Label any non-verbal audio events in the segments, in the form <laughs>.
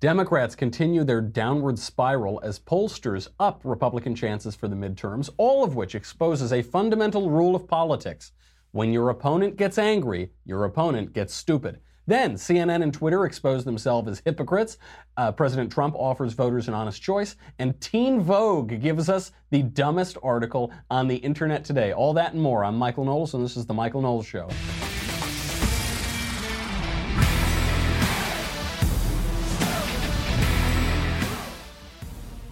Democrats continue their downward spiral as pollsters up Republican chances for the midterms, all of which exposes a fundamental rule of politics. When your opponent gets angry, your opponent gets stupid. Then CNN and Twitter expose themselves as hypocrites. Uh, President Trump offers voters an honest choice, and Teen Vogue gives us the dumbest article on the internet today. All that and more. I'm Michael Knowles, and this is the Michael Knowles Show.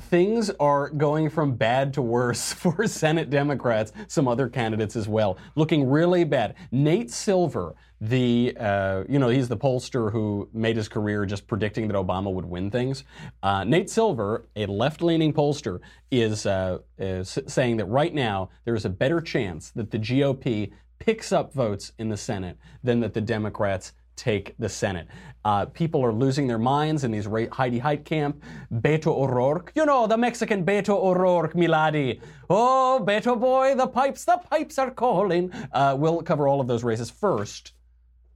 Things are going from bad to worse <laughs> for Senate Democrats, some other candidates as well, looking really bad. Nate Silver, the uh, you know he's the pollster who made his career just predicting that Obama would win things. Uh, Nate Silver, a left-leaning pollster, is, uh, is saying that right now there is a better chance that the GOP picks up votes in the Senate than that the Democrats take the Senate. Uh, people are losing their minds in these Heidi Heitkamp, Beto O'Rourke. You know, the Mexican Beto O'Rourke, Milady. Oh, Beto boy, the pipes, the pipes are calling. Uh, we'll cover all of those races. First,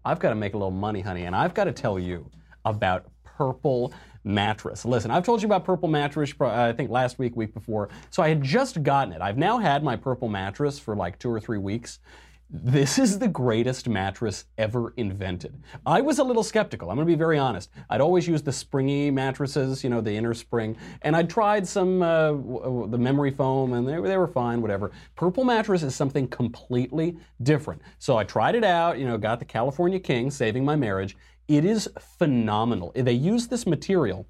I've got to make a little money, honey, and I've got to tell you about Purple mattress. Listen, I've told you about Purple mattress, I think last week, week before. So I had just gotten it. I've now had my Purple mattress for like two or three weeks. This is the greatest mattress ever invented. I was a little skeptical. I'm going to be very honest. I'd always used the springy mattresses, you know, the inner spring, and I'd tried some uh, the memory foam, and they, they were fine, whatever. Purple mattress is something completely different. So I tried it out, you know, got the California King, saving my marriage. It is phenomenal. They use this material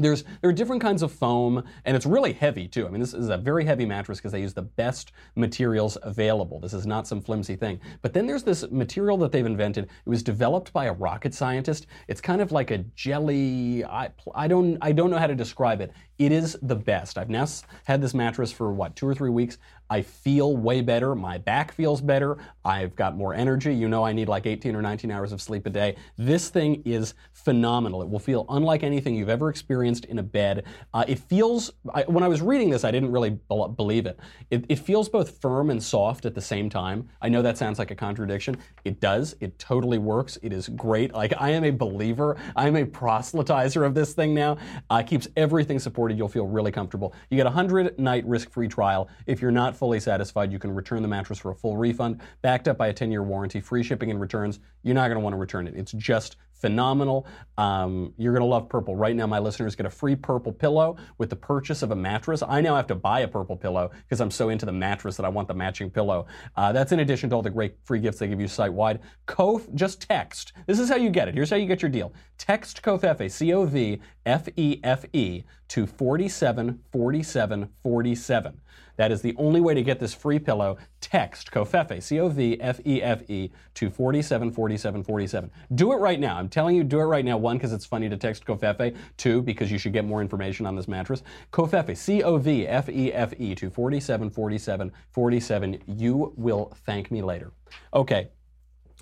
there's there are different kinds of foam, and it's really heavy too. I mean, this is a very heavy mattress because they use the best materials available. This is not some flimsy thing. But then there's this material that they've invented. It was developed by a rocket scientist. It's kind of like a jelly. I, I don't I don't know how to describe it. It is the best. I've now had this mattress for what two or three weeks. I feel way better. My back feels better. I've got more energy. You know, I need like 18 or 19 hours of sleep a day. This thing is phenomenal. It will feel unlike anything you've ever experienced in a bed. Uh, it feels, I, when I was reading this, I didn't really be- believe it. it. It feels both firm and soft at the same time. I know that sounds like a contradiction. It does. It totally works. It is great. Like, I am a believer. I am a proselytizer of this thing now. Uh, keeps everything supported. You'll feel really comfortable. You get a 100 night risk free trial. If you're not fully satisfied, you can return the mattress for a full refund, backed up by a 10 year warranty, free shipping and returns. You're not going to want to return it. It's just phenomenal. Um, you're going to love purple. Right now, my listeners get a free purple pillow with the purchase of a mattress. I now have to buy a purple pillow because I'm so into the mattress that I want the matching pillow. Uh, that's in addition to all the great free gifts they give you site wide. COF, just text. This is how you get it. Here's how you get your deal. Text COVFEFE, C O V F E F E, to 47 47 47. That is the only way to get this free pillow. Text COVFEFE, C O V F E F E, to 47 47 47. Do it right now. I'm telling you, do it right now. One, because it's funny to text COVFEFE. Two, because you should get more information on this mattress. COVFEFE, C O V F E F E, to 47 47 47. You will thank me later. Okay.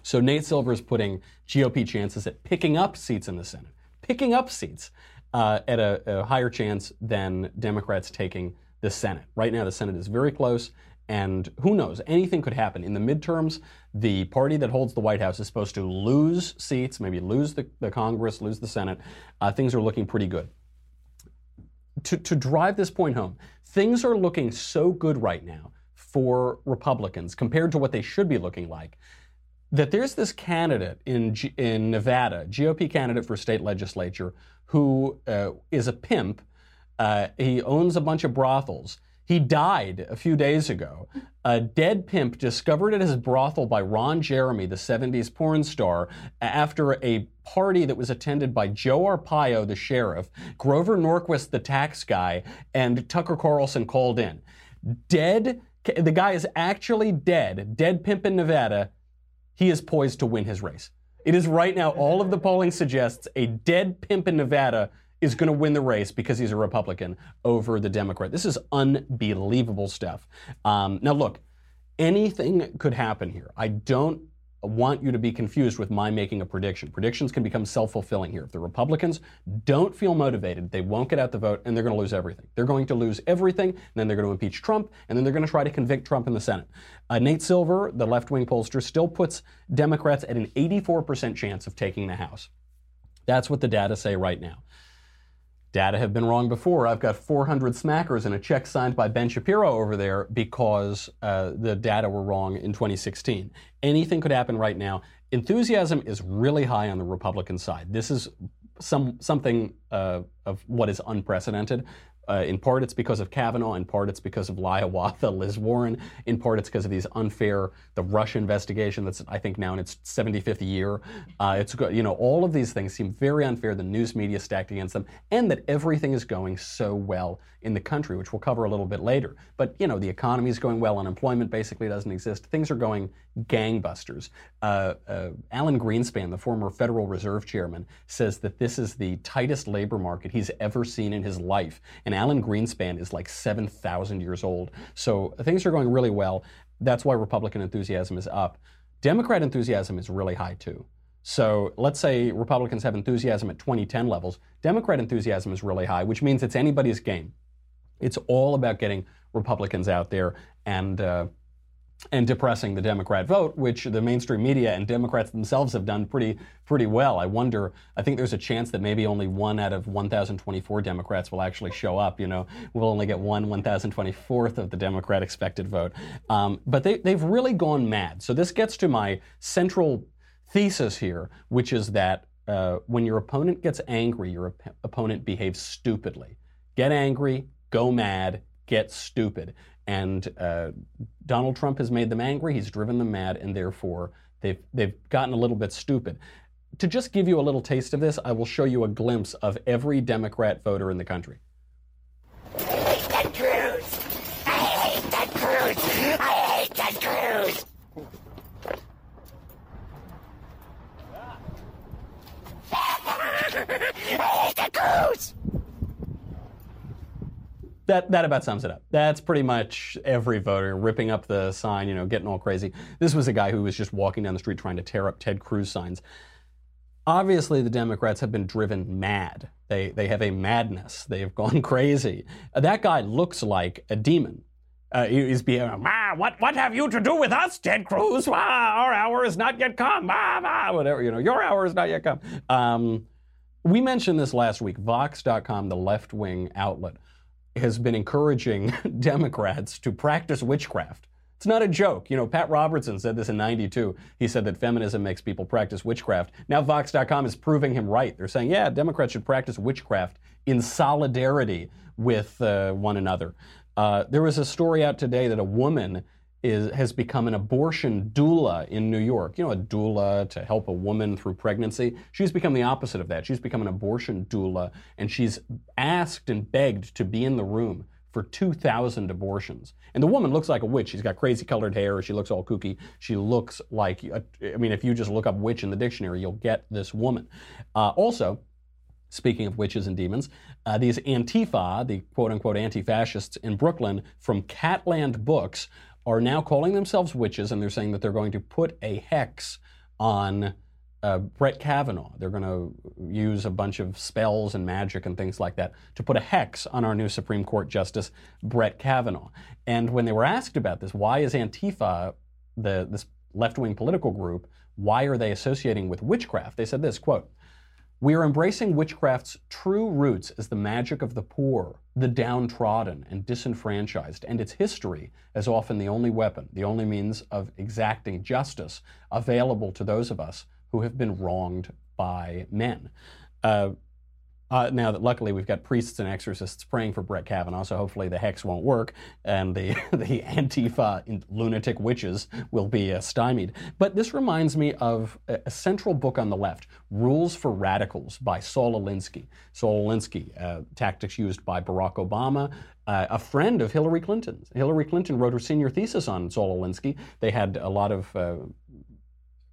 So Nate Silver is putting GOP chances at picking up seats in the Senate, picking up seats uh, at a, a higher chance than Democrats taking the Senate. Right now, the Senate is very close, and who knows? Anything could happen. In the midterms, the party that holds the White House is supposed to lose seats, maybe lose the, the Congress, lose the Senate. Uh, things are looking pretty good. To, to drive this point home, things are looking so good right now for Republicans compared to what they should be looking like that there's this candidate in, G- in Nevada, GOP candidate for state legislature, who uh, is a pimp uh, he owns a bunch of brothels. He died a few days ago. A dead pimp discovered at his brothel by Ron Jeremy, the 70s porn star, after a party that was attended by Joe Arpaio, the sheriff, Grover Norquist, the tax guy, and Tucker Carlson called in. Dead, the guy is actually dead, dead pimp in Nevada. He is poised to win his race. It is right now, all of the polling suggests a dead pimp in Nevada is going to win the race because he's a Republican over the Democrat. This is unbelievable stuff. Um, now, look, anything could happen here. I don't want you to be confused with my making a prediction. Predictions can become self fulfilling here. If the Republicans don't feel motivated, they won't get out the vote and they're going to lose everything. They're going to lose everything, and then they're going to impeach Trump, and then they're going to try to convict Trump in the Senate. Uh, Nate Silver, the left wing pollster, still puts Democrats at an 84% chance of taking the House. That's what the data say right now. Data have been wrong before. I've got 400 smackers and a check signed by Ben Shapiro over there because uh, the data were wrong in 2016. Anything could happen right now. Enthusiasm is really high on the Republican side. This is some something uh, of what is unprecedented. Uh, in part, it's because of Kavanaugh. In part, it's because of Hiawatha, Liz Warren. In part, it's because of these unfair, the Russia investigation that's, I think, now in its 75th year. Uh, it's you know, all of these things seem very unfair. The news media stacked against them, and that everything is going so well in the country, which we'll cover a little bit later. But you know, the economy is going well. Unemployment basically doesn't exist. Things are going gangbusters. Uh, uh Alan Greenspan, the former Federal Reserve Chairman, says that this is the tightest labor market he's ever seen in his life. And Alan Greenspan is like 7,000 years old. So things are going really well. That's why Republican enthusiasm is up. Democrat enthusiasm is really high too. So let's say Republicans have enthusiasm at 2010 levels. Democrat enthusiasm is really high, which means it's anybody's game. It's all about getting Republicans out there and uh, and depressing the Democrat vote, which the mainstream media and Democrats themselves have done pretty pretty well. I wonder. I think there's a chance that maybe only one out of 1,024 Democrats will actually show up. You know, we'll only get one 1,024th of the Democrat expected vote. Um, but they, they've really gone mad. So this gets to my central thesis here, which is that uh, when your opponent gets angry, your op- opponent behaves stupidly. Get angry, go mad, get stupid. And uh, Donald Trump has made them angry, he's driven them mad, and therefore they've, they've gotten a little bit stupid. To just give you a little taste of this, I will show you a glimpse of every Democrat voter in the country. I hate Ted Cruz! I hate Ted Cruz! I hate Cruz! I hate Cruz! That, that about sums it up. That's pretty much every voter ripping up the sign, you know, getting all crazy. This was a guy who was just walking down the street trying to tear up Ted Cruz signs. Obviously, the Democrats have been driven mad. They, they have a madness. They have <laughs> gone crazy. That guy looks like a demon. Uh, he's being, ah, what, what have you to do with us, Ted Cruz? Ah, our hour is not yet come. Ah, ah, whatever, you know, your hour is not yet come. Um, we mentioned this last week. Vox.com, the left wing outlet, has been encouraging <laughs> Democrats to practice witchcraft. It's not a joke. You know, Pat Robertson said this in 92. He said that feminism makes people practice witchcraft. Now Vox.com is proving him right. They're saying, yeah, Democrats should practice witchcraft in solidarity with uh, one another. Uh, there was a story out today that a woman is, has become an abortion doula in New York. You know, a doula to help a woman through pregnancy. She's become the opposite of that. She's become an abortion doula, and she's asked and begged to be in the room for 2,000 abortions. And the woman looks like a witch. She's got crazy colored hair. She looks all kooky. She looks like, a, I mean, if you just look up witch in the dictionary, you'll get this woman. Uh, also, Speaking of witches and demons, uh, these Antifa, the quote unquote anti fascists in Brooklyn from Catland Books, are now calling themselves witches, and they're saying that they're going to put a hex on uh, Brett Kavanaugh. They're going to use a bunch of spells and magic and things like that to put a hex on our new Supreme Court Justice, Brett Kavanaugh. And when they were asked about this, why is Antifa, the, this left wing political group, why are they associating with witchcraft? They said this quote, we are embracing witchcraft's true roots as the magic of the poor, the downtrodden, and disenfranchised, and its history as often the only weapon, the only means of exacting justice available to those of us who have been wronged by men. Uh, uh, now that luckily we've got priests and exorcists praying for Brett Kavanaugh, so hopefully the hex won't work and the <laughs> the Antifa lunatic witches will be uh, stymied. But this reminds me of a, a, central book on the left, Rules for Radicals by Saul Alinsky. Saul Alinsky, uh, tactics used by Barack Obama, uh, a friend of Hillary Clinton's. Hillary Clinton wrote her senior thesis on Saul Alinsky. They had a lot of uh,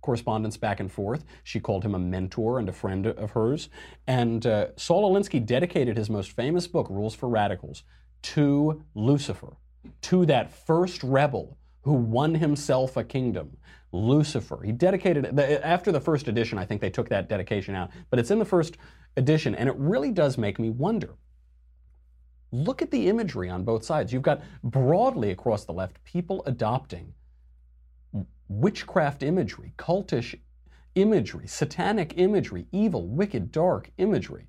correspondence back and forth. She called him a mentor and a friend of hers. And uh, Saul Alinsky dedicated his most famous book, Rules for Radicals, to Lucifer, to that first rebel who won himself a kingdom, Lucifer. He dedicated it, after the first edition, I think they took that dedication out, but it's in the first edition, and it really does make me wonder. Look at the imagery on both sides. You've got broadly across the left people adopting witchcraft imagery, cultish imagery, satanic imagery, evil, wicked, dark imagery.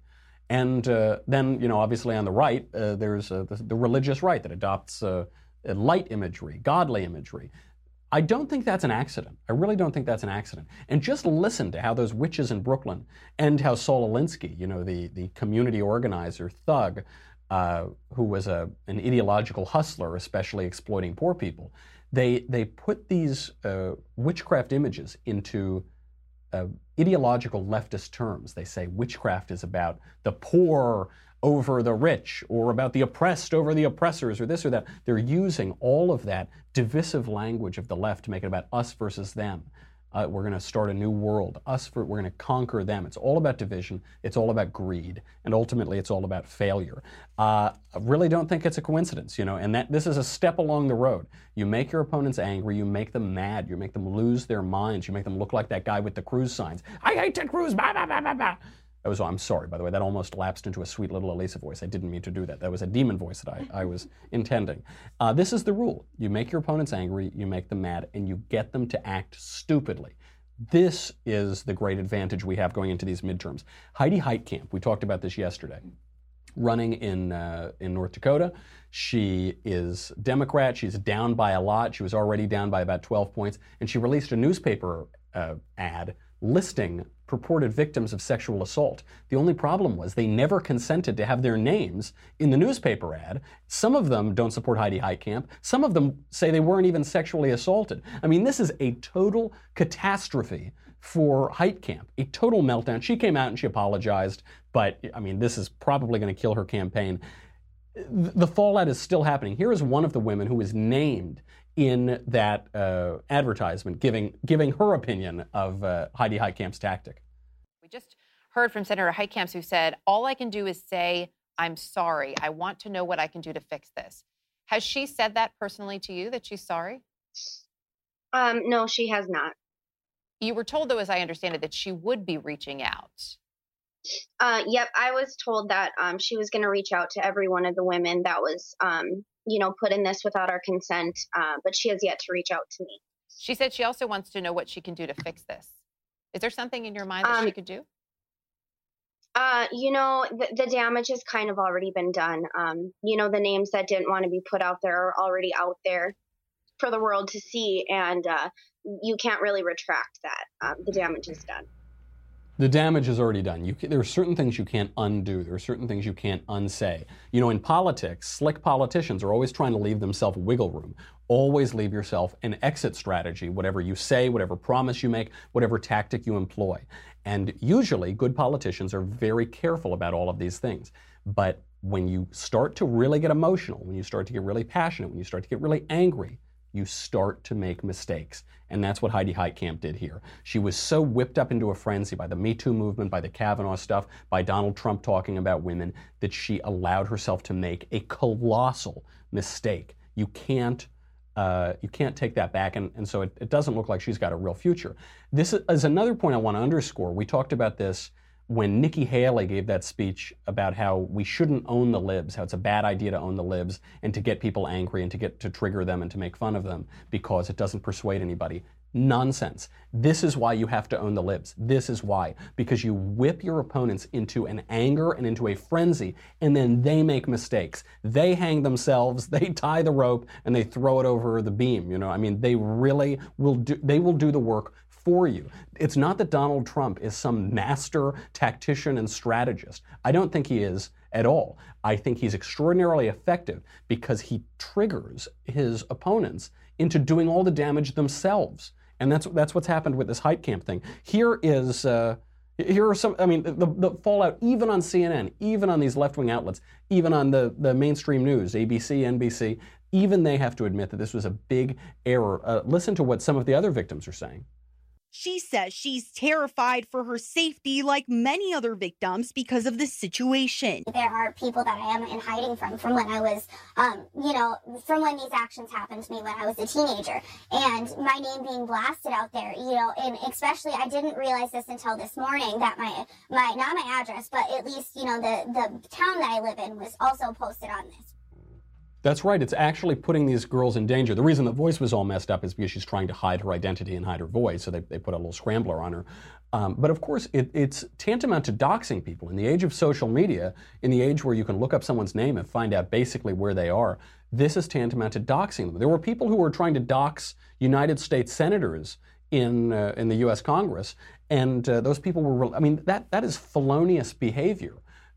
And uh, then, you know, obviously on the right, uh, there's uh, the, the, religious right that adopts uh, light imagery, godly imagery. I don't think that's an accident. I really don't think that's an accident. And just listen to how those witches in Brooklyn and how Saul Alinsky, you know, the, the community organizer, thug, uh, who was a, an ideological hustler, especially exploiting poor people, they, they put these uh, witchcraft images into uh, ideological leftist terms. They say witchcraft is about the poor over the rich or about the oppressed over the oppressors or this or that. They're using all of that divisive language of the left to make it about us versus them. Uh, we're going to start a new world. Us, for, we're going to conquer them. It's all about division. It's all about greed, and ultimately, it's all about failure. Uh, I really don't think it's a coincidence, you know. And that this is a step along the road. You make your opponents angry. You make them mad. You make them lose their minds. You make them look like that guy with the Cruz signs. I hate Ted Cruz. Bah, bah, bah, bah, bah. That was, I'm sorry, by the way, that almost lapsed into a sweet little Elisa voice. I didn't mean to do that. That was a demon voice that I, I was intending. Uh, this is the rule. You make your opponents angry, you make them mad, and you get them to act stupidly. This is the great advantage we have going into these midterms. Heidi Heitkamp, we talked about this yesterday, running in, uh, in North Dakota. She is Democrat. She's down by a lot. She was already down by about 12 points. And she released a newspaper uh, ad listing purported victims of sexual assault. The only problem was they never consented to have their names in the newspaper ad. Some of them don't support Heidi Heitkamp. Some of them say they weren't even sexually assaulted. I mean, this is a total catastrophe for Heitkamp, a total meltdown. She came out and she apologized, but I mean, this is probably going to kill her campaign. The fallout is still happening. Here is one of the women who was named in that uh, advertisement, giving giving her opinion of uh, Heidi Heitkamp's tactic. We just heard from Senator Heitkamp who said, "All I can do is say I'm sorry. I want to know what I can do to fix this." Has she said that personally to you that she's sorry? Um, no, she has not. You were told, though, as I understand it, that she would be reaching out. Uh, yep, I was told that um, she was going to reach out to every one of the women that was um, you know, put in this without our consent, uh, but she has yet to reach out to me. She said she also wants to know what she can do to fix this. Is there something in your mind that um, she could do? Uh, you know, the, the, damage has kind of already been done. Um, you know, the names that didn't want to be put out there are already out there for the world to see, and uh, you can't really retract that. Um, the damage is done the damage is already done. Can, there are certain things you can't undo. There are certain things you can't unsay. You know, in politics, slick politicians are always trying to leave themselves wiggle room. Always leave yourself an exit strategy, whatever you say, whatever promise you make, whatever tactic you employ. And usually, good politicians are very careful about all of these things. But when you start to really get emotional, when you start to get really passionate, when you start to get really angry, you start to make mistakes. And that's what Heidi Heitkamp did here. She was so whipped up into a frenzy by the Me Too movement, by the Kavanaugh stuff, by Donald Trump talking about women, that she allowed herself to make a colossal mistake. You can't. Uh, you can't take that back, and, and so it, it doesn't look like she's got a real future. This is another point I want to underscore. We talked about this when Nikki Haley gave that speech about how we shouldn't own the libs, how it's a bad idea to own the libs and to get people angry and to get to trigger them and to make fun of them because it doesn't persuade anybody. Nonsense. This is why you have to own the libs. This is why. Because you whip your opponents into an anger and into a frenzy, and then they make mistakes. They hang themselves, <laughs> they tie the rope, and they throw it over the beam. You know, I mean, they really will do, they will do the work for you. It's not that Donald Trump is some master tactician and strategist. I don't think he is at all. I think he's extraordinarily effective because he triggers his opponents into doing all the damage themselves. And that's, that's what's happened with this Heitkamp thing. Here is. Uh, here are some, I mean, the, the fallout, even on CNN, even on these left wing outlets, even on the, the mainstream news, ABC, NBC, even they have to admit that this was a big error. Uh, listen to what some of the other victims are saying. She says she's terrified for her safety, like many other victims, because of the situation. There are people that I am in hiding from, from when I was, um, you know, from when these actions happened to me when I was a teenager. And my name being blasted out there, you know, and especially I didn't realize this until this morning that my, my, not my address, but at least, you know, the, the town that I live in was also posted on this That's right. It's actually putting these girls in danger. The reason the voice was all messed up is because she's trying to hide her identity and hide her voice, so they, they put a little scrambler on her. Um, but of course, it, it's tantamount to doxing people. In the age of social media, in the age where you can look up someone's name and find out basically where they are, this is tantamount to doxing them. There were people who were trying to dox United States senators in uh, in the U.S. Congress, and uh, those people were. I mean, that that is felonious behavior.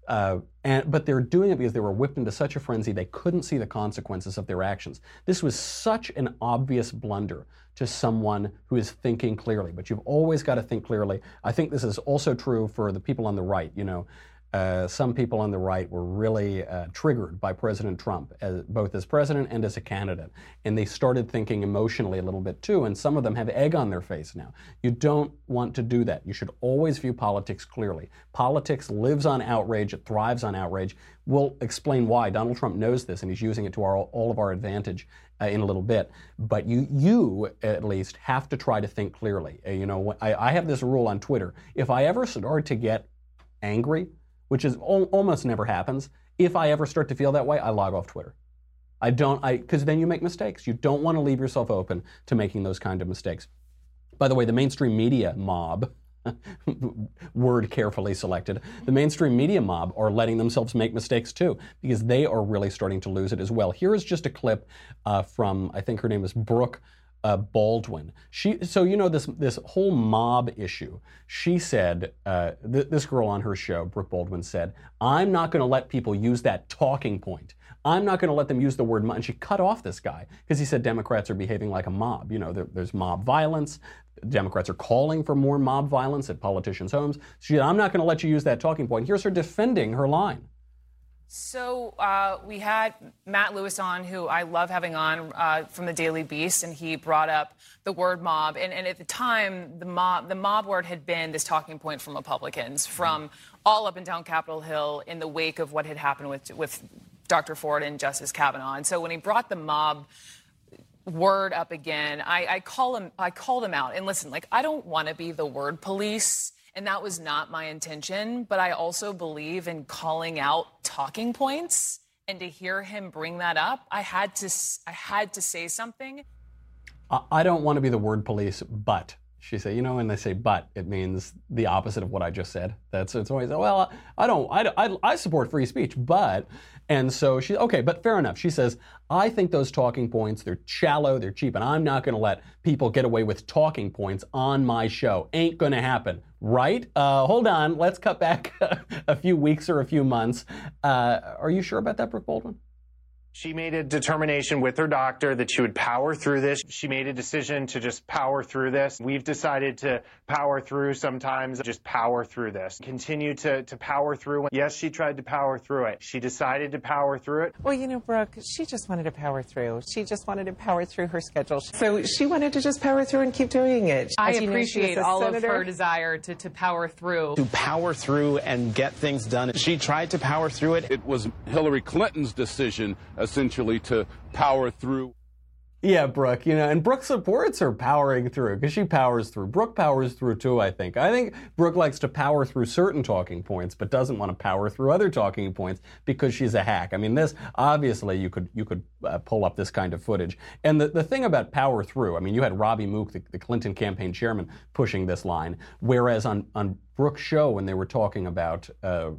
Uh, and, but they're doing it because they were whipped into such a frenzy they couldn't see the consequences of their actions. This was such an obvious blunder to someone who is thinking clearly. But you've always got to think clearly. I think this is also true for the people on the right. You know, uh, some people on the right were really uh, triggered by President Trump, as, both as president and as a candidate. And they started thinking emotionally a little bit too, and some of them have egg on their face now. You don't want to do that. You should always view politics clearly. Politics lives on outrage, it thrives on outrage. We'll explain why. Donald Trump knows this, and he's using it to our, all of our advantage. Uh, in a little bit, but you, you at least have to try to think clearly. Uh, you know, I, I have this rule on Twitter: if I ever start to get angry, which is al- almost never happens. If I ever start to feel that way, I log off Twitter. I don't, I because then you make mistakes. You don't want to leave yourself open to making those kind of mistakes. By the way, the mainstream media mob, <laughs> word carefully selected, the mainstream media mob are letting themselves make mistakes too because they are really starting to lose it as well. Here is just a clip uh, from, I think her name is Brooke uh, Baldwin. She, so you know this this whole mob issue. She said uh, th- this girl on her show, Brooke Baldwin, said, "I'm not going to let people use that talking point. I'm not going to let them use the word mob." And she cut off this guy because he said Democrats are behaving like a mob. You know, there, there's mob violence. Democrats are calling for more mob violence at politicians' homes. She said, "I'm not going to let you use that talking point." Here's her defending her line. So uh, we had Matt Lewis on, who I love having on uh, from the Daily Beast, and he brought up the word mob. And, and, at the time, the mob, the mob word had been this talking point from Republicans, from all up and down Capitol Hill in the wake of what had happened with with Dr. Ford and Justice Kavanaugh. And so when he brought the mob word up again, I, I call him, I called him out. And listen, like I don't want to be the word police. And that was not my intention. But I also believe in calling out talking points. And to hear him bring that up, I had to, I had to say something. I, don't want to be the word police, but she said, you know, when they say but, it means the opposite of what I just said. That's it's always well, I don't, I, I, I support free speech, but, and so she, okay, but fair enough. She says, I think those talking points, they're shallow, they're cheap, and I'm not going to let people get away with talking points on my show. Ain't going to happen, right? Uh, hold on, let's cut back <laughs> a few weeks or a few months. Uh, are you sure about that, Brooke Baldwin? She made a determination with her doctor that she would power through this. She made a decision to just power through this. We've decided to power through sometimes, just power through this. Continue to, to power through. Yes, she tried to power through it. She decided to power through it. Well, you know, Brooke, she just wanted to power through. She just wanted to power through her schedule. So she wanted to just power through and keep doing it. I As you know, appreciate all senator. of her desire to, to power through. to power through and get things done. She tried to power through it. It was Hillary Clinton's decision, essentially, to power through. Yeah, Brooke, you know, and Brooke supports her powering through because she powers through. Brooke powers through too, I think. I think Brooke likes to power through certain talking points, but doesn't want to power through other talking points because she's a hack. I mean, this obviously you could you could uh, pull up this kind of footage. And the, the thing about power through, I mean, you had Robby Mook, the, the Clinton campaign chairman, pushing this line, whereas on on Brooke's show when they were talking about uh,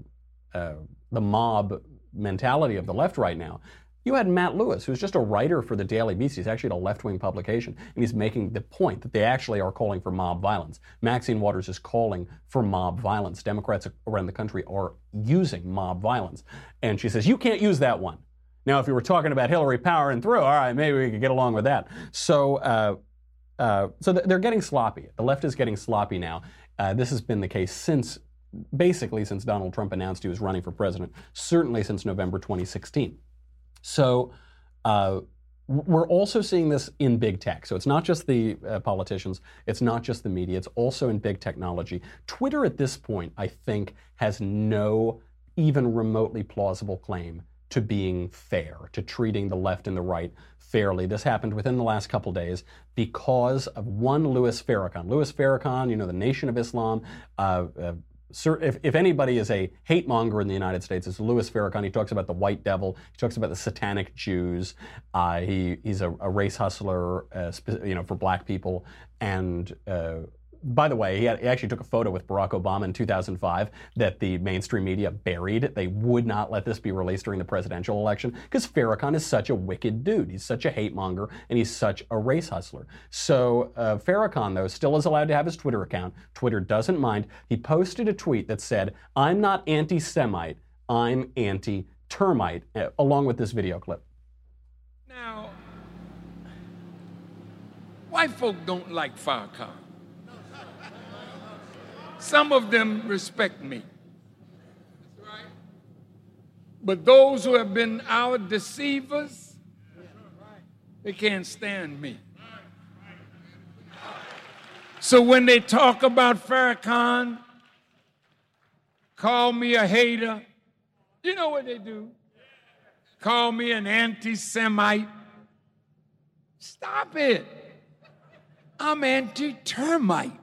uh, the mob mentality of the left right now. You had Matt Lewis, who's just a writer for the Daily Beast. He's actually at a left wing publication, and he's making the point that they actually are calling for mob violence. Maxine Waters is calling for mob violence. Democrats around the country are using mob violence. And she says, You can't use that one. Now, if you were talking about Hillary power and through, all right, maybe we could get along with that. So, uh, uh, so th- they're getting sloppy. The left is getting sloppy now. Uh, this has been the case since, basically, since Donald Trump announced he was running for president, certainly since November 2016. So uh, we're also seeing this in big tech. So it's not just the uh, politicians, it's not just the media, it's also in big technology. Twitter at this point, I think, has no even remotely plausible claim to being fair, to treating the left and the right fairly. This happened within the last couple days because of one Louis Farrakhan. Louis Farrakhan, you know, the Nation of Islam, uh, uh, if, if anybody is a hate monger in the United States, it's Louis Farrakhan. He talks about the white devil. He talks about the satanic Jews. Uh, he, he's a, a race hustler, uh, you know, for black people. And uh, by the way, he, had, he actually took a photo with Barack Obama in 2005 that the mainstream media buried. They would not let this be released during the presidential election because Farrakhan is such a wicked dude. He's such a hate monger and he's such a race hustler. So uh, Farrakhan, though, still is allowed to have his Twitter account. Twitter doesn't mind. He posted a tweet that said, I'm not anti Semite, I'm anti termite, uh, along with this video clip. Now, white folk don't like Farrakhan. Some of them respect me. But those who have been our deceivers, they can't stand me. So when they talk about Farrakhan, call me a hater, you know what they do? Call me an anti Semite. Stop it. I'm anti termite.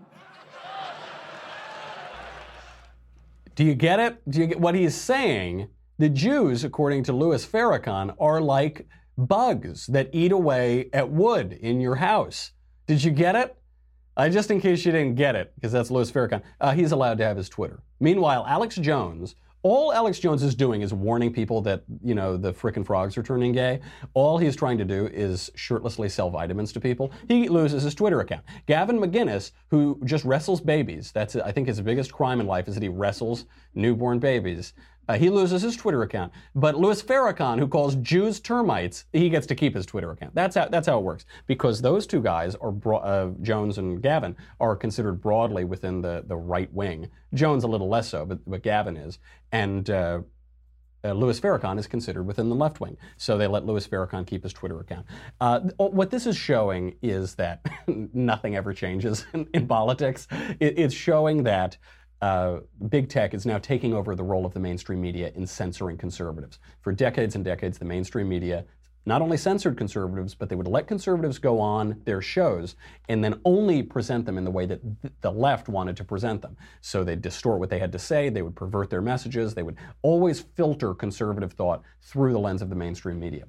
Do you get it? Do you get what he's saying? The Jews, according to Louis Farrakhan, are like bugs that eat away at wood in your house. Did you get it? Uh, just in case you didn't get it, because that's Louis Farrakhan, uh, he's allowed to have his Twitter. Meanwhile, Alex Jones, all Alex Jones is doing is warning people that, you know, the frickin' frogs are turning gay. All he's trying to do is shirtlessly sell vitamins to people. He loses his Twitter account. Gavin McInnes, who just wrestles babies, that's, I think, his biggest crime in life is that he wrestles newborn babies. Uh, he loses his Twitter account. But Louis Farrakhan, who calls Jews termites, he gets to keep his Twitter account. That's how, that's how it works. Because those two guys, are bro- uh, Jones and Gavin, are considered broadly within the, the right wing. Jones a little less so, but, but Gavin is. And uh, uh, Louis Farrakhan is considered within the left wing. So they let Louis Farrakhan keep his Twitter account. Uh, th- what this is showing is that <laughs> nothing ever changes <laughs> in, in politics. It, it's showing that uh, big tech is now taking over the role of the mainstream media in censoring conservatives. For decades and decades, the mainstream media not only censored conservatives, but they would let conservatives go on their shows and then only present them in the way that th- the left wanted to present them. So they'd distort what they had to say, they would pervert their messages, they would always filter conservative thought through the lens of the mainstream media.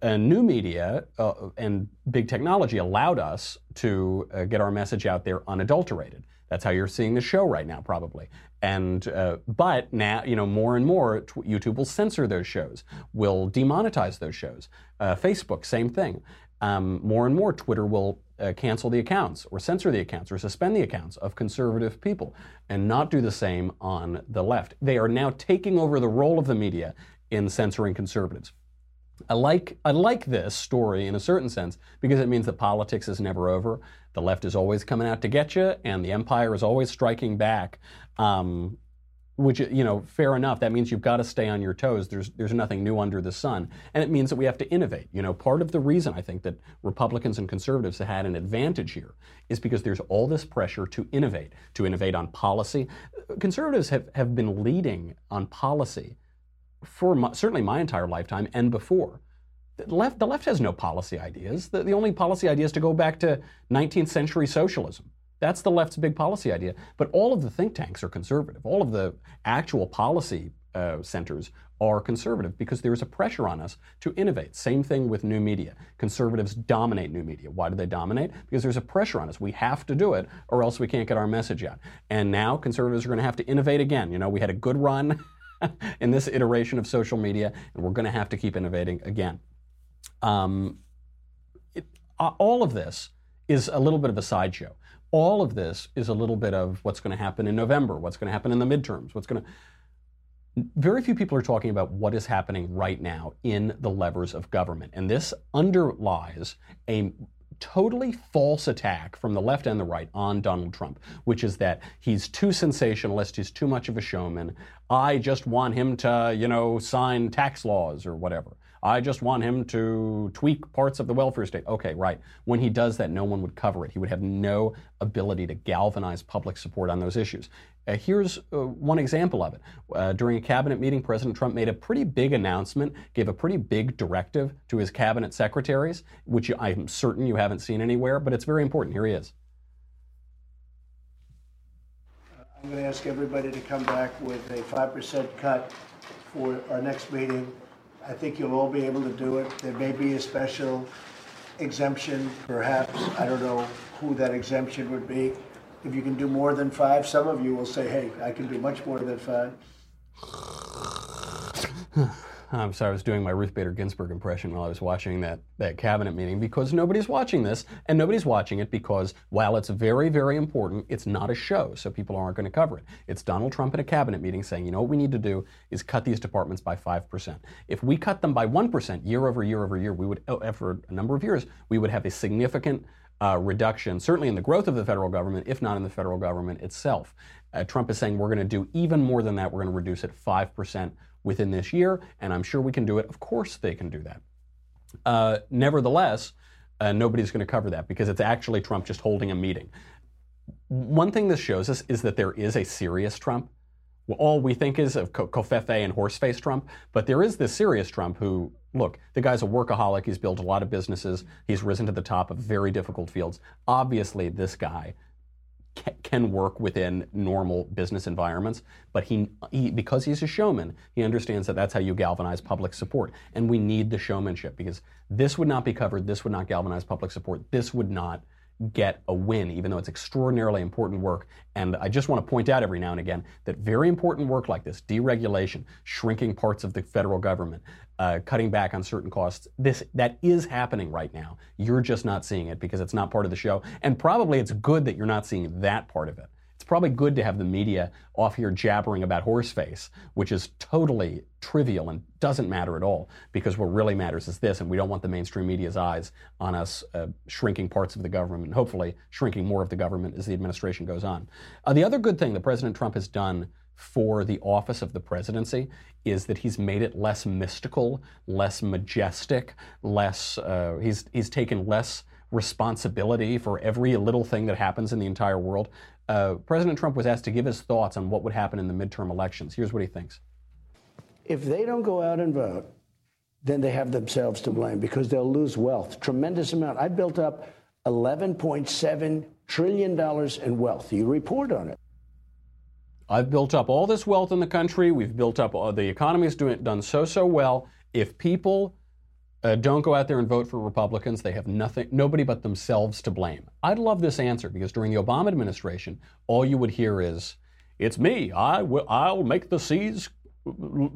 Uh, new media uh, and big technology allowed us to uh, get our message out there unadulterated. That's how you're seeing the show right now, probably. And uh, but now, you know, more and more, tw- YouTube will censor those shows, will demonetize those shows. Uh, Facebook, same thing. Um, more and more, Twitter will uh, cancel the accounts, or censor the accounts, or suspend the accounts of conservative people, and not do the same on the left. They are now taking over the role of the media in censoring conservatives. I like I like this story in a certain sense because it means that politics is never over. The left is always coming out to get you, and the empire is always striking back. Um, which you know, fair enough. That means you've got to stay on your toes. There's there's nothing new under the sun, and it means that we have to innovate. You know, part of the reason I think that Republicans and conservatives have had an advantage here is because there's all this pressure to innovate, to innovate on policy. Conservatives have, have been leading on policy for my, certainly my entire lifetime and before. The left, the left has no policy ideas. The, the only policy idea is to go back to 19th century socialism. That's the left's big policy idea. But all of the think tanks are conservative. All of the actual policy uh, centers are conservative because there is a pressure on us to innovate. Same thing with new media. Conservatives dominate new media. Why do they dominate? Because there's a pressure on us. We have to do it or else we can't get our message out. And now conservatives are going to have to innovate again. You know, we had a good run <laughs> in this iteration of social media, and we're going to have to keep innovating again. Um, it, uh, all of this is a little bit of a sideshow. All of this is a little bit of what's going to happen in November, what's going to happen in the midterms, what's going to. Very few people are talking about what is happening right now in the levers of government. And this underlies a totally false attack from the left and the right on Donald Trump, which is that he's too sensationalist, he's too much of a showman. I just want him to, you know, sign tax laws or whatever. I just want him to tweak parts of the welfare state. Okay, right. When he does that, no one would cover it. He would have no ability to galvanize public support on those issues. Uh, here's uh, one example of it. Uh, during a cabinet meeting, President Trump made a pretty big announcement, gave a pretty big directive to his cabinet secretaries, which I'm certain you haven't seen anywhere, but it's very important. Here he is. I'm going to ask everybody to come back with a 5% cut for our next meeting. I think you'll all be able to do it. There may be a special exemption, perhaps. I don't know who that exemption would be. If you can do more than five, some of you will say, hey, I can do much more than five. I'm sorry, I was doing my Ruth Bader Ginsburg impression while I was watching that, that cabinet meeting because nobody's watching this, and nobody's watching it because while it's very, very important, it's not a show, so people aren't going to cover it. It's Donald Trump in a cabinet meeting saying, you know what we need to do is cut these departments by 5%. If we cut them by 1% year over year over year, we would, oh, for a number of years, we would have a significant uh, reduction, certainly in the growth of the federal government, if not in the federal government itself. Uh, Trump is saying we're going to do even more than that. We're going to reduce it 5% within this year, and I'm sure we can do it. Of course, they can do that. Uh, nevertheless, uh, nobody's going to cover that because it's actually Trump just holding a meeting. One thing this shows us is that there is a serious Trump. All we think is of Covfefe and horseface Trump, but there is this serious Trump who, look, the guy's a workaholic. He's built a lot of businesses. He's risen to the top of very difficult fields. Obviously, this guy can work within normal business environments, but he, he, because he's a showman, he understands that that's how you galvanize public support. And we need the showmanship because this would not be covered, this would not galvanize public support, this would not get a win, even though it's extraordinarily important work. And I just want to point out every now and again that very important work like this, deregulation, shrinking parts of the federal government, uh, cutting back on certain costs, this that is happening right now. You're just not seeing it because it's not part of the show. And probably it's good that you're not seeing that part of it probably good to have the media off here jabbering about horseface, which is totally trivial and doesn't matter at all because what really matters is this, and we don't want the mainstream media's eyes on us uh, shrinking parts of the government and hopefully shrinking more of the government as the administration goes on. Uh, the other good thing that President Trump has done for the office of the presidency is that he's made it less mystical, less majestic, less, uh, he's, he's taken less responsibility for every little thing that happens in the entire world. Uh, President Trump was asked to give his thoughts on what would happen in the midterm elections. Here's what he thinks. If they don't go out and vote, then they have themselves to blame because they'll lose wealth, tremendous amount. I built up 11.7 trillion dollars in wealth. You report on it. I've built up all this wealth in the country. We've built up uh, the economy has doing done so so well. If people uh, don't go out there and vote for Republicans. They have nothing, nobody but themselves to blame. I'd love this answer because during the Obama administration, all you would hear is, "It's me. I will. I'll make the seas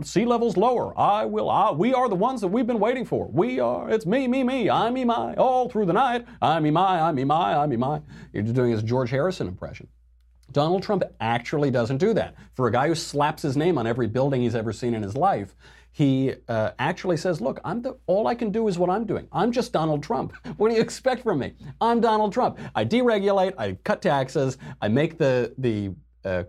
sea levels lower. I will. I, we are the ones that we've been waiting for. We are. It's me, me, me. I'm me, my. All through the night. I, me, my. I, me, my. I, me, my. You're doing his George Harrison impression. Donald Trump actually doesn't do that. For a guy who slaps his name on every building he's ever seen in his life, he uh, actually says, "Look, I'm the, all I can do is what I'm doing. I'm just Donald Trump. <laughs> What do you expect from me? I'm Donald Trump. I deregulate, I cut taxes, I make the the uh,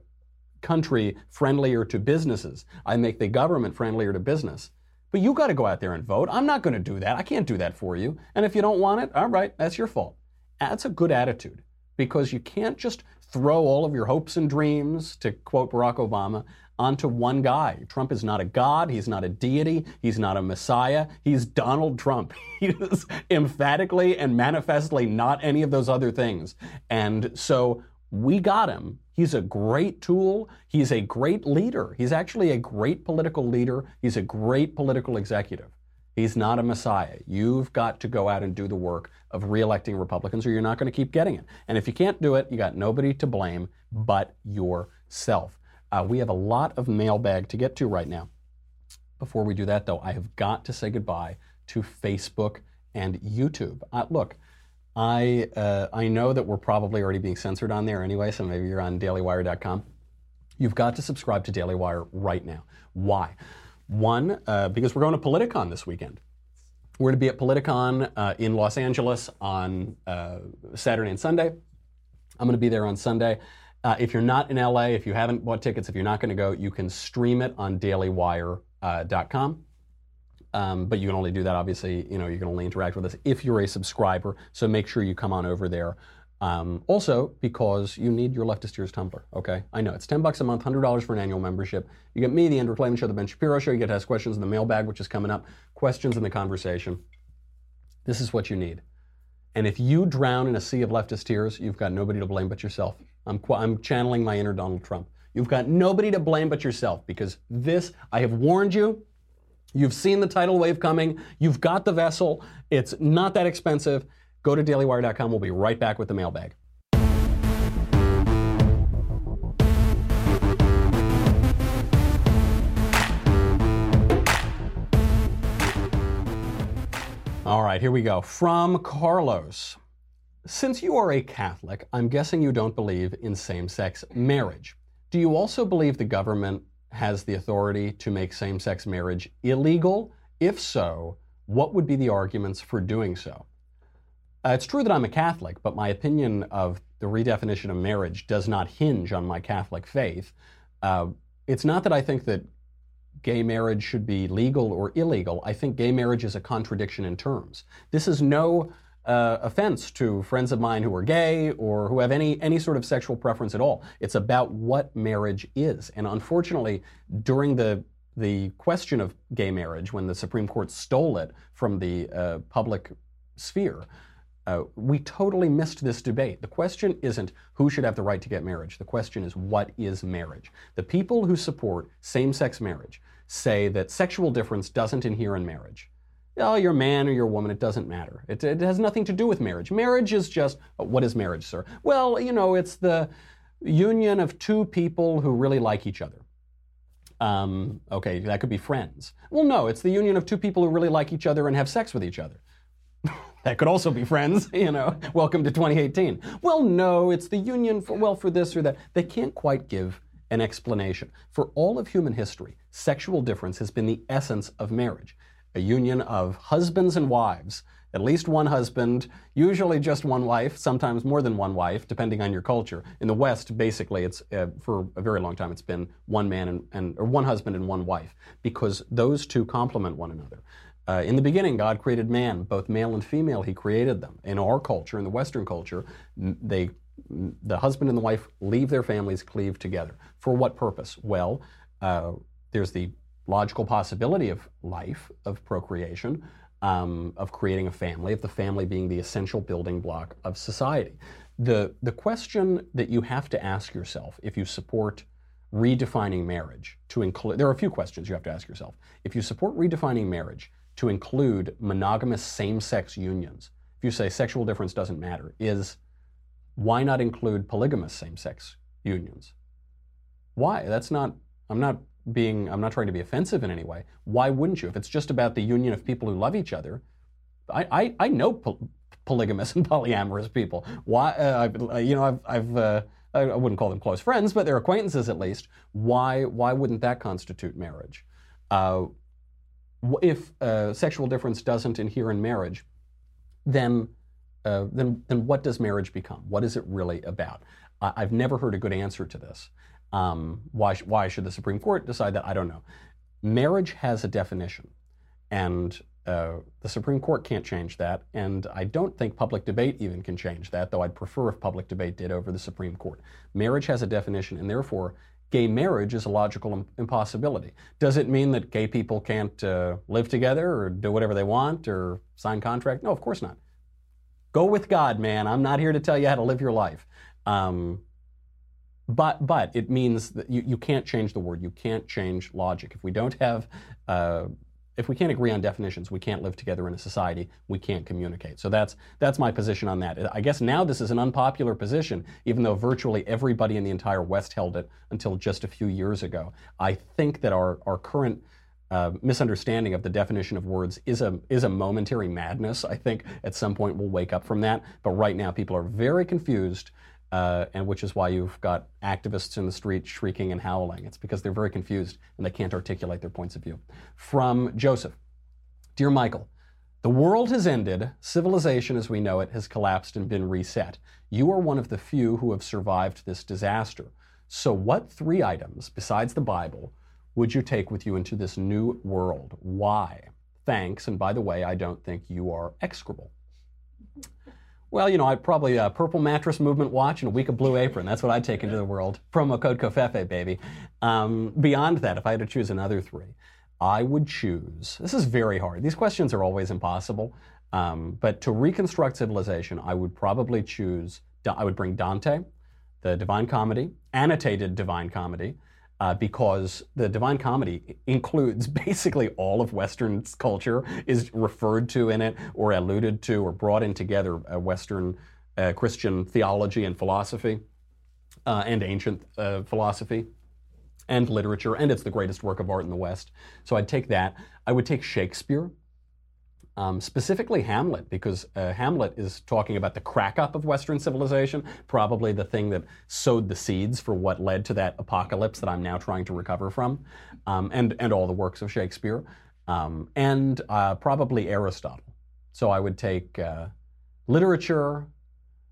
country friendlier to businesses, I make the government friendlier to business." But you got to go out there and vote. I'm not going to do that. I can't do that for you. And if you don't want it, all right, that's your fault. That's a good attitude because you can't just throw all of your hopes and dreams, to quote Barack Obama, onto one guy. Trump is not a god, he's not a deity, he's not a messiah, he's Donald Trump. <laughs> He is emphatically and manifestly not any of those other things. And so we got him. He's a great tool. He's a great leader. He's actually a great political leader. He's a great political executive. He's not a messiah. You've got to go out and do the work of reelecting Republicans or you're not going to keep getting it. And if you can't do it, you got nobody to blame but yourself. Uh, we have a lot of mailbag to get to right now. Before we do that, though, I have got to say goodbye to Facebook and YouTube. Uh, look, I uh, I know that we're probably already being censored on there anyway, so maybe you're on DailyWire.com. You've got to subscribe to Daily Wire right now. Why? One, uh, because we're going to Politicon this weekend. We're going to be at Politicon uh, in Los Angeles on uh, Saturday and Sunday. I'm going to be there on Sunday. Uh, if you're not in LA, if you haven't bought tickets, if you're not going to go, you can stream it on dailywire.com. Uh, um, but you can only do that, obviously, you know, you can only interact with us if you're a subscriber. So make sure you come on over there. Um, also, because you need your Leftist Tears tumbler, okay? I know, it's 10 bucks a month, $100 for an annual membership. You get me, the Andrew Klavan Show, the Ben Shapiro Show. You get to ask questions in the mailbag, which is coming up. Questions in the conversation. This is what you need. And if you drown in a sea of leftist tears, you've got nobody to blame but yourself. I'm, qu- I'm channeling my inner Donald Trump. You've got nobody to blame but yourself because this, I have warned you. You've seen the tidal wave coming. You've got the vessel. It's not that expensive. Go to dailywire.com. We'll be right back with the mailbag. All right, here we go. From Carlos. Since you are a Catholic, I'm guessing you don't believe in same sex marriage. Do you also believe the government has the authority to make same sex marriage illegal? If so, what would be the arguments for doing so? Uh, it's true that I'm a Catholic, but my opinion of the redefinition of marriage does not hinge on my Catholic faith. Uh, it's not that I think that gay marriage should be legal or illegal. I think gay marriage is a contradiction in terms. This is no uh, offense to friends of mine who are gay or who have any any sort of sexual preference at all. It's about what marriage is. And unfortunately, during the the question of gay marriage, when the Supreme Court stole it from the uh, public sphere, uh, we totally missed this debate. The question isn't who should have the right to get marriage. The question is what is marriage? The people who support same sex marriage say that sexual difference doesn't inhere in marriage. Oh, you're a man or you're a woman, it doesn't matter. It, it has nothing to do with marriage. Marriage is just, uh, what is marriage, sir? Well, you know, it's the union of two people who really like each other. Um, okay, that could be friends. Well, no, it's the union of two people who really like each other and have sex with each other. <laughs> that could also be friends, <laughs> you know. Welcome to 2018. Well, no, it's the union for, well, for this or that. They can't quite give an explanation. For all of human history, sexual difference has been the essence of marriage a union of husbands and wives, at least one husband, usually just one wife, sometimes more than one wife, depending on your culture. In the West, basically, it's uh, for a very long time, it's been one man and, and or one husband and one wife, because those two complement one another. Uh, in the beginning, God created man, both male and female. He created them. In our culture, in the Western culture, they, the husband and the wife leave their families, cleave together. For what purpose? Well, uh, there's the logical possibility of life, of procreation, um, of creating a family, of the family being the essential building block of society. The, the question that you have to ask yourself if you support redefining marriage to include, there are a few questions you have to ask yourself. If you support redefining marriage to include monogamous same sex unions, if you say sexual difference doesn't matter, is why not include polygamous same sex unions? Why? That's not, I'm not being, I'm not trying to be offensive in any way. Why wouldn't you? If it's just about the union of people who love each other, I, I, I know poly- polygamous <laughs> and polyamorous people. Why, uh, you know, I've, I've uh, I wouldn't call them close friends, but they're acquaintances at least. Why, why wouldn't that constitute marriage? Uh, if uh, sexual difference doesn't inhere in marriage, then, uh, then, then what does marriage become? What is it really about? I, I've never heard a good answer to this. Um, why, why should the Supreme Court decide that? I don't know. Marriage has a definition, and uh, the Supreme Court can't change that, and I don't think public debate even can change that, though I'd prefer if public debate did over the Supreme Court. Marriage has a definition, and therefore, gay marriage is a logical Im- impossibility. Does it mean that gay people can't uh, live together or do whatever they want or sign contract? No, of course not. Go with God, man. I'm not here to tell you how to live your life. Um, but but it means that you, you can't change the word. You can't change logic. If we don't have uh, if we can't agree on definitions, we can't live together in a society. We can't communicate. So that's that's my position on that. I guess now this is an unpopular position, even though virtually everybody in the entire West held it until just a few years ago. I think that our our current uh, misunderstanding of the definition of words is a is a momentary madness. I think at some point we'll wake up from that. But right now, people are very confused uh, and which is why you've got activists in the street shrieking and howling. It's because they're very confused and they can't articulate their points of view. From Joseph Dear Michael, the world has ended, civilization as we know it has collapsed and been reset. You are one of the few who have survived this disaster. So, what three items, besides the Bible, would you take with you into this new world? Why? Thanks, and by the way, I don't think you are execrable. Well, you know, I'd probably a purple mattress movement watch and a week of blue apron. That's what I'd take into the world. Promo code COVFEFE, baby. Um, beyond that, if I had to choose another three, I would choose. This is very hard. These questions are always impossible. Um, but to reconstruct civilization, I would probably choose. I would bring Dante. the Divine Comedy, annotated Divine Comedy, uh, because the Divine Comedy includes <laughs> basically all of Western culture, is referred to in it, or alluded to, or brought in together uh, Western uh, Christian theology and philosophy, uh, and ancient uh, philosophy, and literature, and it's the greatest work of art in the West. So I'd take that. I would take Shakespeare. Um, specifically Hamlet, because uh, Hamlet is talking about the crack up of Western civilization, probably the thing that sowed the seeds for what led to that apocalypse that I'm now trying to recover from, um, and, and all the works of Shakespeare, um, and uh, probably Aristotle. So I would take uh, literature,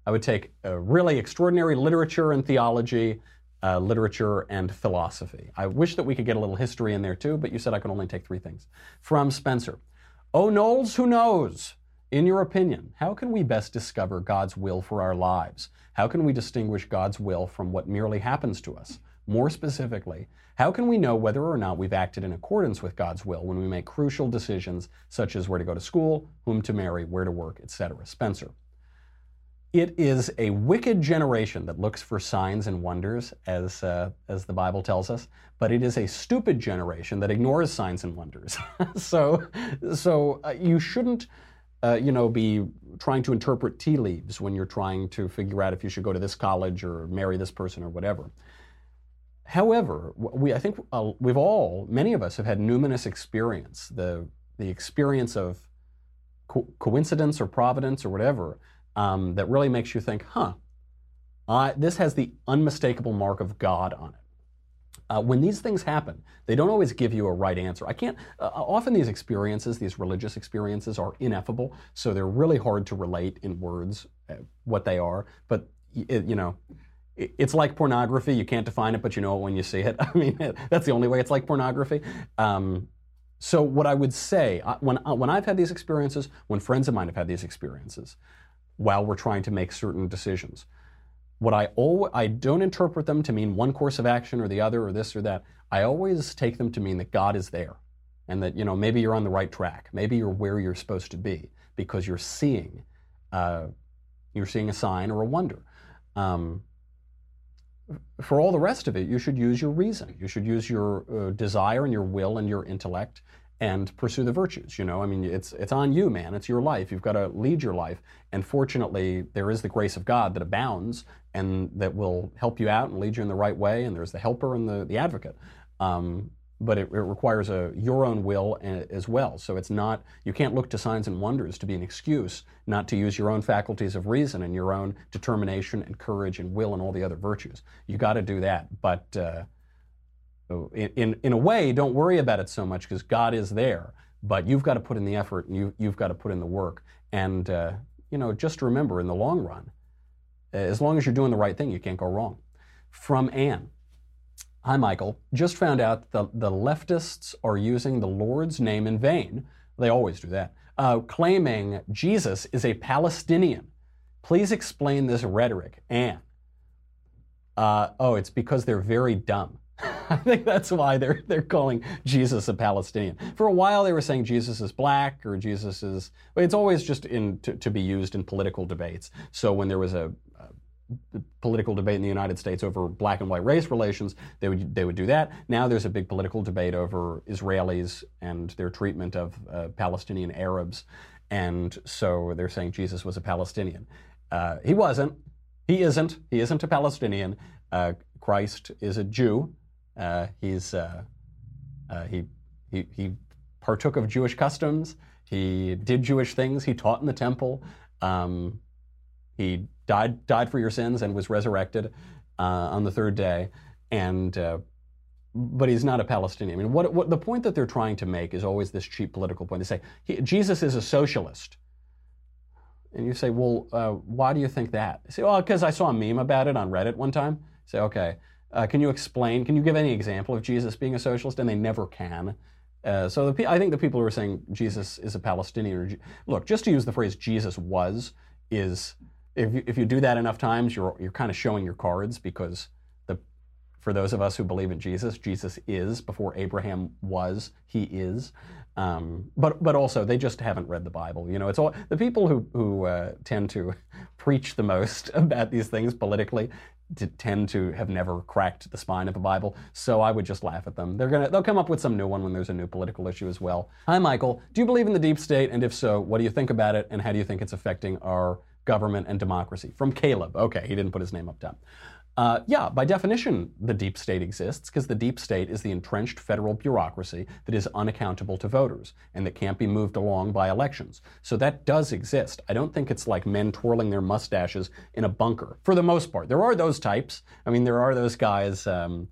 I would take really extraordinary literature and theology, uh, literature and philosophy. I wish that we could get a little history in there too, but you said I could only take three things. From Spencer. Oh, Knowles, who knows? In your opinion, how can we best discover God's will for our lives? How can we distinguish God's will from what merely happens to us? More specifically, how can we know whether or not we've acted in accordance with God's will when we make crucial decisions such as where to go to school, whom to marry, where to work, etc.? Spencer. It is a wicked generation that looks for signs and wonders, as, uh, as the Bible tells us, but it is a stupid generation that ignores signs and wonders. <laughs> so so uh, you shouldn't, uh, you know, be trying to interpret tea leaves when you're trying to figure out if you should go to this college or marry this person or whatever. However, we, I think uh, we've all, many of us have had numinous experience, the, the experience of co- coincidence or providence or whatever, um, that really makes you think, huh, uh, this has the unmistakable mark of God on it. Uh, when these things happen, they don't always give you a right answer. I can't, uh, often these experiences, these religious experiences, are ineffable, so they're really hard to relate in words uh, what they are. But, it, you know, it, it's like pornography. You can't define it, but you know it when you see it. <laughs> I mean, <laughs> that's the only way it's like pornography. Um, so, what I would say, uh, when, uh, when I've had these experiences, when friends of mine have had these experiences, while we're trying to make certain decisions. What I al- I don't interpret them to mean one course of action or the other or this or that. I always take them to mean that God is there and that you know maybe you're on the right track. Maybe you're where you're supposed to be because you're seeing uh, you're seeing a sign or a wonder. Um, for all the rest of it, you should use your reason. You should use your uh, desire and your will and your intellect and pursue the virtues. You know, I mean, it's it's on you, man. It's your life. You've got to lead your life. And fortunately, there is the grace of God that abounds and that will help you out and lead you in the right way. And there's the helper and the the advocate. Um, but it, it, requires a your own will as well. So it's not you can't look to signs and wonders to be an excuse not to use your own faculties of reason and your own determination and courage and will and all the other virtues. You got to do that, but. Uh, in, in, in a way, don't worry about it so much because God is there. But you've got to put in the effort and you, you've got to put in the work. And, uh, you know, just remember in the long run, as long as you're doing the right thing, you can't go wrong. From Anne. Hi, Michael. Just found out the, the leftists are using the Lord's name in vain. They always do that. Uh, claiming Jesus is a Palestinian. Please explain this rhetoric. Anne. Uh, oh, it's because they're very dumb. <laughs> I think that's why they're they're calling Jesus a Palestinian. For a while, they were saying Jesus is black or Jesus is. It's always just in to, to be used in political debates. So when there was a, a, political debate in the United States over black and white race relations, they would they would do that. Now there's a big political debate over Israelis and their treatment of uh, Palestinian Arabs, and so they're saying Jesus was a Palestinian. Uh, he wasn't. He isn't. He isn't a Palestinian. Uh, Christ is a Jew uh, he's uh, uh, he, he he partook of Jewish customs. He did Jewish things. He taught in the temple. Um, he died died for your sins and was resurrected uh, on the third day. And uh, but he's not a Palestinian. I mean, what, what the point that they're trying to make is always this cheap political point. They say he, Jesus is a socialist. And you say, well, uh, why do you think that? They say, well, because I saw a meme about it on Reddit one time. say, okay, uh, can you explain? Can you give any example of Jesus being a socialist? And they never can. Uh, so the, I think the people who are saying Jesus is a Palestinian, look, just to use the phrase Jesus was, is if you, if you do that enough times, you're you're kind of showing your cards because the for those of us who believe in Jesus, Jesus is before Abraham was, he is. Um, but but also they just haven't read the Bible. You know, it's all the people who who uh, tend to <laughs> preach the most <laughs> about these things politically t- tend to have never cracked the spine of the Bible. So I would just laugh at them. They're gonna they'll come up with some new one when there's a new political issue as well. Hi Michael, do you believe in the deep state? And if so, what do you think about it? And how do you think it's affecting our government and democracy? From Caleb. Okay, he didn't put his name up top. Uh, yeah, by definition, the deep state exists because the deep state is the entrenched federal bureaucracy that is unaccountable to voters and that can't be moved along by elections. So that does exist. I don't think it's like men twirling their mustaches in a bunker, for the most part. There are those types. I mean, there are those guys. Um,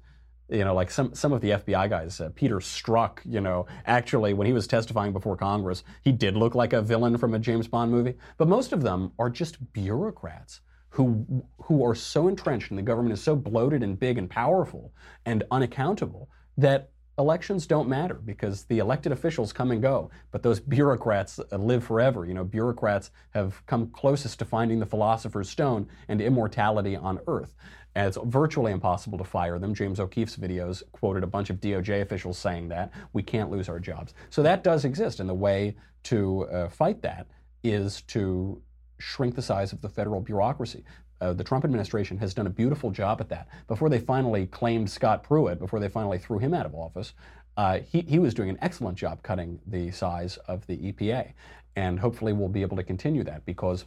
you know, like some, some of the FBI guys, uh, Peter Strzok, you know, actually, when he was testifying before Congress, he did look like a villain from a James Bond movie. But most of them are just bureaucrats who, who are so entrenched and the government is so bloated and big and powerful and unaccountable that elections don't matter because the elected officials come and go, but those bureaucrats uh, live forever. You know, bureaucrats have come closest to finding the philosopher's stone and immortality on earth. And it's virtually impossible to fire them. James O'Keefe's videos quoted a bunch of DOJ officials saying that. We can't lose our jobs. So that does exist, and the way to uh, fight that is to shrink the size of the federal bureaucracy. Uh, the Trump administration has done a beautiful job at that. Before they finally claimed Scott Pruitt, before they finally threw him out of office, uh, he, he was doing an excellent job cutting the size of the EPA. And hopefully we'll be able to continue that because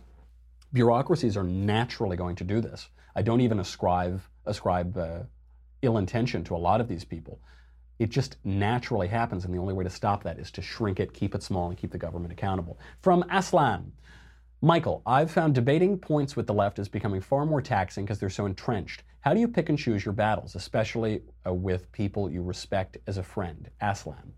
bureaucracies are naturally going to do this. I don't even ascribe, ascribe uh, ill intention to a lot of these people. It just naturally happens, and the only way to stop that is to shrink it, keep it small, and keep the government accountable. From Aslan. Michael, I've found debating points with the left is becoming far more taxing because they're so entrenched. How do you pick and choose your battles, especially uh, with people you respect as a friend? Aslan.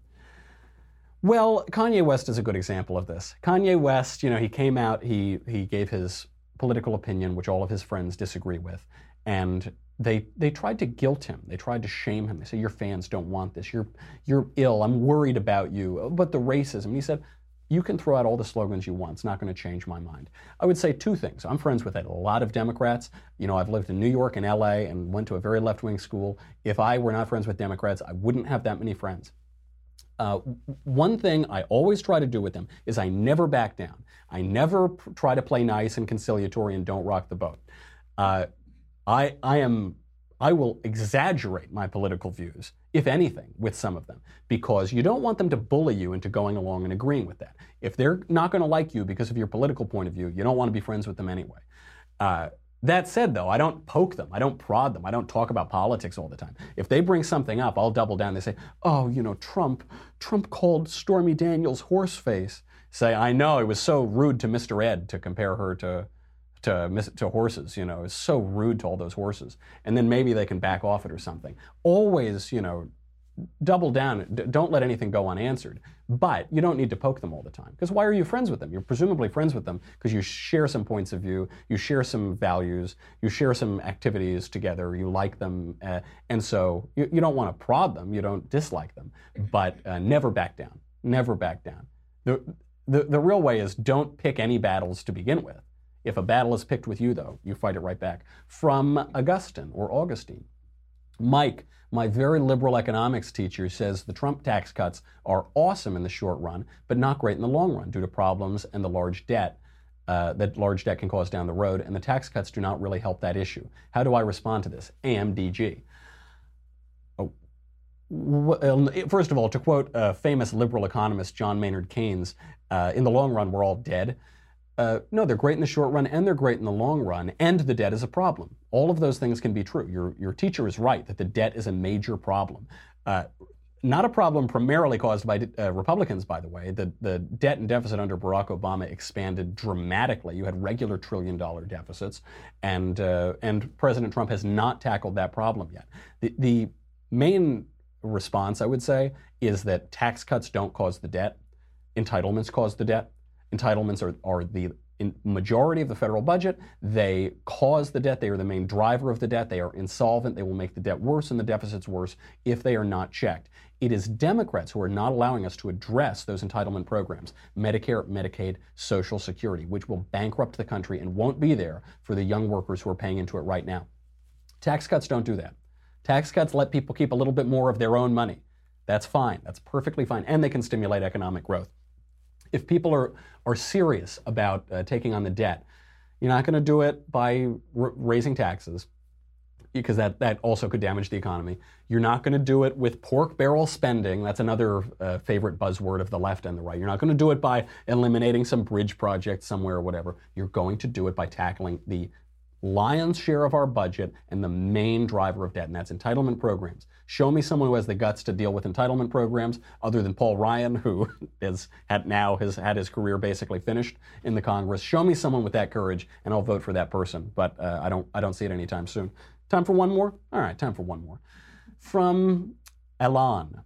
Well, Kanye West is a good example of this. Kanye West, you know, he came out, he he gave his political opinion, which all of his friends disagree with, and they they tried to guilt him. They tried to shame him. They said, "Your fans don't want this. You're you're ill. I'm worried about you." But the racism. And he said, you can throw out all the slogans you want. It's not going to change my mind. I would say two things. I'm friends with a lot of Democrats. You know, I've lived in New York and LA and went to a very left wing school. If I were not friends with Democrats, I wouldn't have that many friends. Uh, one thing I always try to do with them is I never back down. I never pr- try to play nice and conciliatory and don't rock the boat. Uh, I, I am I will exaggerate my political views, if anything, with some of them, because you don't want them to bully you into going along and agreeing with that. If they're not going to like you because of your political point of view, you don't want to be friends with them anyway. Uh, that said, though, I don't poke them. I don't prod them. I don't talk about politics all the time. If they bring something up, I'll double down. They say, "Oh, you know, Trump. Trump called Stormy Daniels horseface." Say, "I know it was so rude to Mr. Ed to compare her to to, to horses. You know, it's so rude to all those horses. And then maybe they can back off it or something. Always, you know, double down. D- don't let anything go unanswered. But you don't need to poke them all the time. Because why are you friends with them? You're presumably friends with them because you share some points of view, you share some values, you share some activities together, you like them. Uh, and so you, you don't want to prod them, you don't dislike them. But uh, never back down. Never back down. The, the, the real way is don't pick any battles to begin with. If a battle is picked with you, though, you fight it right back. From Augustine or Augustine. Mike, my very liberal economics teacher, says the Trump tax cuts are awesome in the short run, but not great in the long run due to problems and the large debt uh, that large debt can cause down the road, and the tax cuts do not really help that issue. How do I respond to this? AMDG. Oh, well, first of all, to quote uh, famous liberal economist John Maynard Keynes, uh, in the long run, we're all dead. Uh, no, they're great in the short run and they're great in the long run, and the debt is a problem. All of those things can be true. Your, your teacher is right that the debt is a major problem. Uh, not a problem primarily caused by uh, Republicans, by the way. The, the debt and deficit under Barack Obama expanded dramatically. You had regular trillion dollar deficits, and, uh, and President Trump has not tackled that problem yet. The, the main response, I would say, is that tax cuts don't cause the debt, entitlements cause the debt entitlements are, are the majority of the federal budget. They cause the debt. They are the main driver of the debt. They are insolvent. They will make the debt worse and the deficits worse if they are not checked. It is Democrats who are not allowing us to address those entitlement programs Medicare, Medicaid, Social Security, which will bankrupt the country and won't be there for the young workers who are paying into it right now. Tax cuts don't do that. Tax cuts let people keep a little bit more of their own money. That's fine. That's perfectly fine. And they can stimulate economic growth. If people are, are serious about uh, taking on the debt, you're not going to do it by r- raising taxes because that, that also could damage the economy. You're not going to do it with pork barrel spending. That's another uh, favorite buzzword of the left and the right. You're not going to do it by eliminating some bridge project somewhere or whatever. You're going to do it by tackling the lion's share of our budget and the main driver of debt, and that's entitlement programs. Show me someone who has the guts to deal with entitlement programs, other than Paul Ryan, who <laughs> is had now has had his career basically finished in the Congress. Show me someone with that courage, and I'll vote for that person. But uh, I don't I don't see it anytime soon. Time for one more? All right, time for one more. From Elan.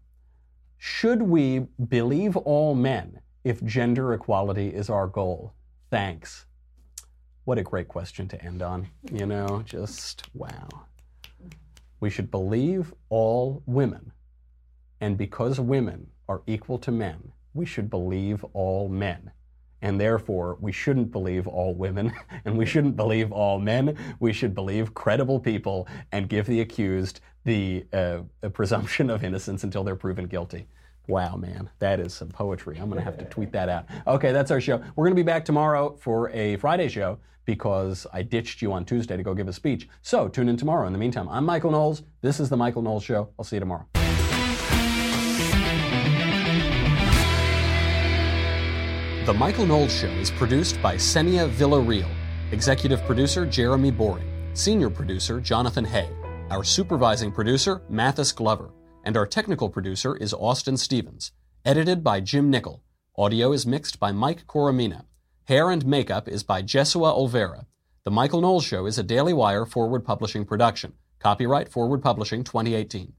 Should we believe all men if gender equality is our goal? Thanks. What a great question to end on. You know, just wow. We should believe all women. And because women are equal to men, we should believe all men. And therefore, we shouldn't believe all women <laughs> and we shouldn't believe all men. We should believe credible people and give the accused the uh, presumption of innocence until they're proven guilty. Wow, man, that is some poetry. I'm going to have to tweet that out. Okay, that's our show. We're going to be back tomorrow for a Friday show because I ditched you on Tuesday to go give a speech. So tune in tomorrow. In the meantime, I'm Michael Knowles. This is The Michael Knowles Show. I'll see you tomorrow. The Michael Knowles Show is produced by Senia Villarreal, executive producer Jeremy Boring, senior producer Jonathan Hay, our supervising producer Mathis Glover, and our technical producer is Austin Stevens. Edited by Jim Nickel. Audio is mixed by Mike Coromina. Hair and makeup is by Jesua Olvera. The Michael Knowles Show is a Daily Wire Forward Publishing production. Copyright Forward Publishing 2018.